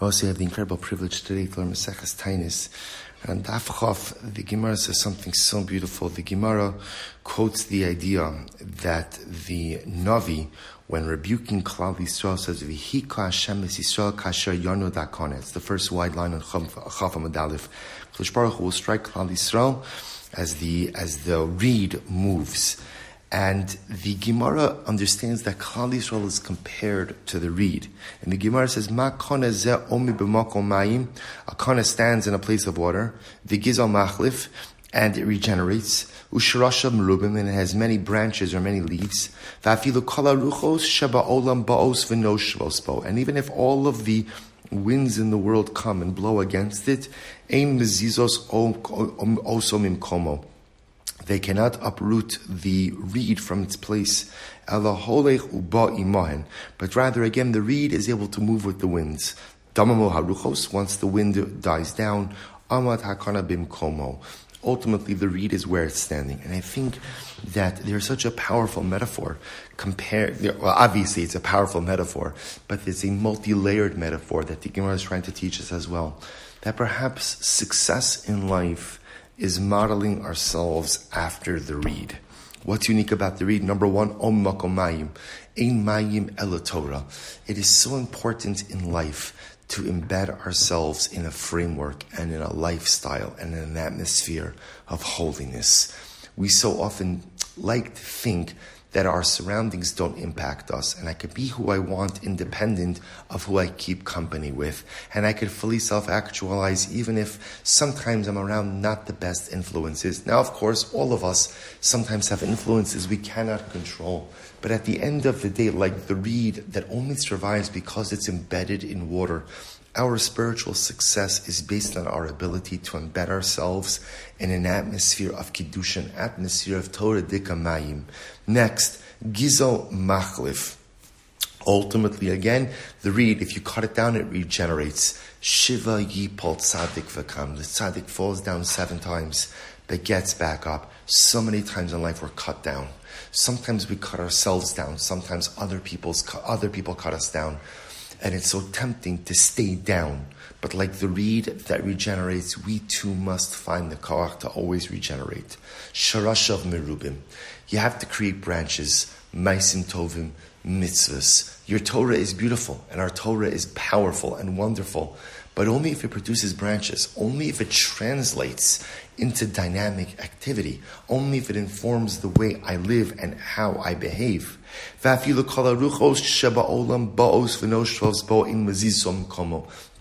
I also have the incredible privilege today to learn Maseches Tainis. And Daf the Gemara says something so beautiful. The Gemara quotes the idea that the Navi, when rebuking Klal Yisrael, says, "V'hika Hashem Yisrael kasher yarnu dakon." It's the first wide line on Chaf Amadalif. Baruch will strike Klal Yisrael as the as the reed moves. And the Gemara understands that Klal Yisrael is compared to the reed. And the Gemara says, Ma ze omi mayim. A kona stands in a place of water. The gizal machlif, and it regenerates. Ushrasha merubim, and it has many branches or many leaves. Va'afilu kala ruchos sheba olam ba'os v'noshvospo. And even if all of the winds in the world come and blow against it, ein mezizos osomim komo they cannot uproot the reed from its place. But rather, again, the reed is able to move with the winds. Once the wind dies down. Ultimately, the reed is where it's standing. And I think that there's such a powerful metaphor. Compare, well, obviously it's a powerful metaphor, but it's a multi-layered metaphor that the Gemara is trying to teach us as well. That perhaps success in life is modeling ourselves after the reed. What's unique about the reed? Number one, Om Makomayim, Ein Mayim Torah. It is so important in life to embed ourselves in a framework and in a lifestyle and in an atmosphere of holiness. We so often like to think that our surroundings don't impact us and I could be who I want independent of who I keep company with. And I could fully self actualize even if sometimes I'm around not the best influences. Now, of course, all of us sometimes have influences we cannot control. But at the end of the day, like the reed that only survives because it's embedded in water, our spiritual success is based on our ability to embed ourselves in an atmosphere of Kiddush, an atmosphere of Torah Dikamayim. Next, Gizo Machlif. Ultimately, again, the reed, if you cut it down, it regenerates. Shiva Yipol Tzadik Vakam. The Tzadik falls down seven times, but gets back up. So many times in life we're cut down. Sometimes we cut ourselves down. Sometimes other people's other people cut us down. And it's so tempting to stay down. But like the reed that regenerates, we too must find the koach to always regenerate. Sharashav merubim. You have to create branches. Maisim tovim, mitzvahs. Your Torah is beautiful, and our Torah is powerful and wonderful, but only if it produces branches, only if it translates into dynamic activity, only if it informs the way I live and how I behave. The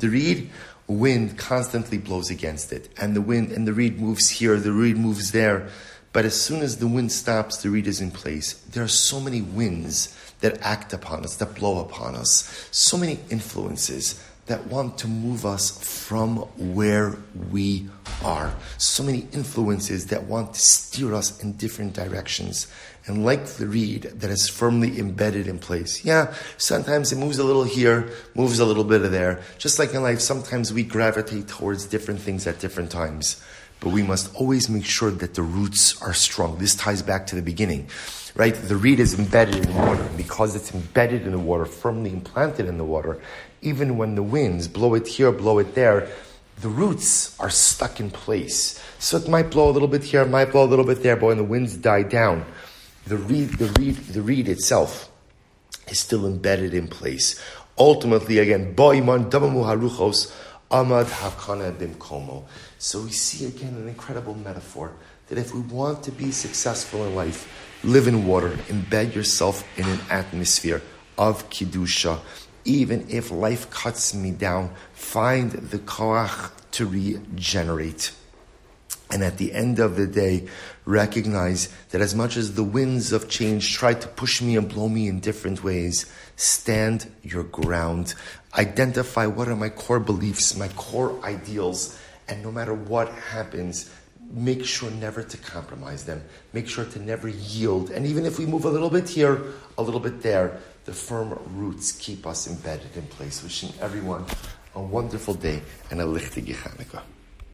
reed wind constantly blows against it, and the wind and the reed moves here, the reed moves there. But as soon as the wind stops, the reed is in place. There are so many winds that act upon us, that blow upon us, so many influences that want to move us from where we are. So many influences that want to steer us in different directions. And like the reed that is firmly embedded in place. Yeah, sometimes it moves a little here, moves a little bit of there. Just like in life, sometimes we gravitate towards different things at different times. But we must always make sure that the roots are strong. This ties back to the beginning, right? The reed is embedded in the water. Because it's embedded in the water, firmly implanted in the water, even when the winds blow it here, blow it there, the roots are stuck in place. So it might blow a little bit here, might blow a little bit there, but when the winds die down, the reed, the reed, the reed itself is still embedded in place. Ultimately, again, boiman damamu haruchos amad hakana bimkomo. So we see again an incredible metaphor that if we want to be successful in life, live in water, embed yourself in an atmosphere of Kiddusha. Even if life cuts me down, find the koach to regenerate. And at the end of the day, recognize that as much as the winds of change try to push me and blow me in different ways, stand your ground. Identify what are my core beliefs, my core ideals, and no matter what happens, make sure never to compromise them. Make sure to never yield. And even if we move a little bit here, a little bit there, the firm roots keep us embedded in place. Wishing everyone a wonderful day and a lichtige Chanukah.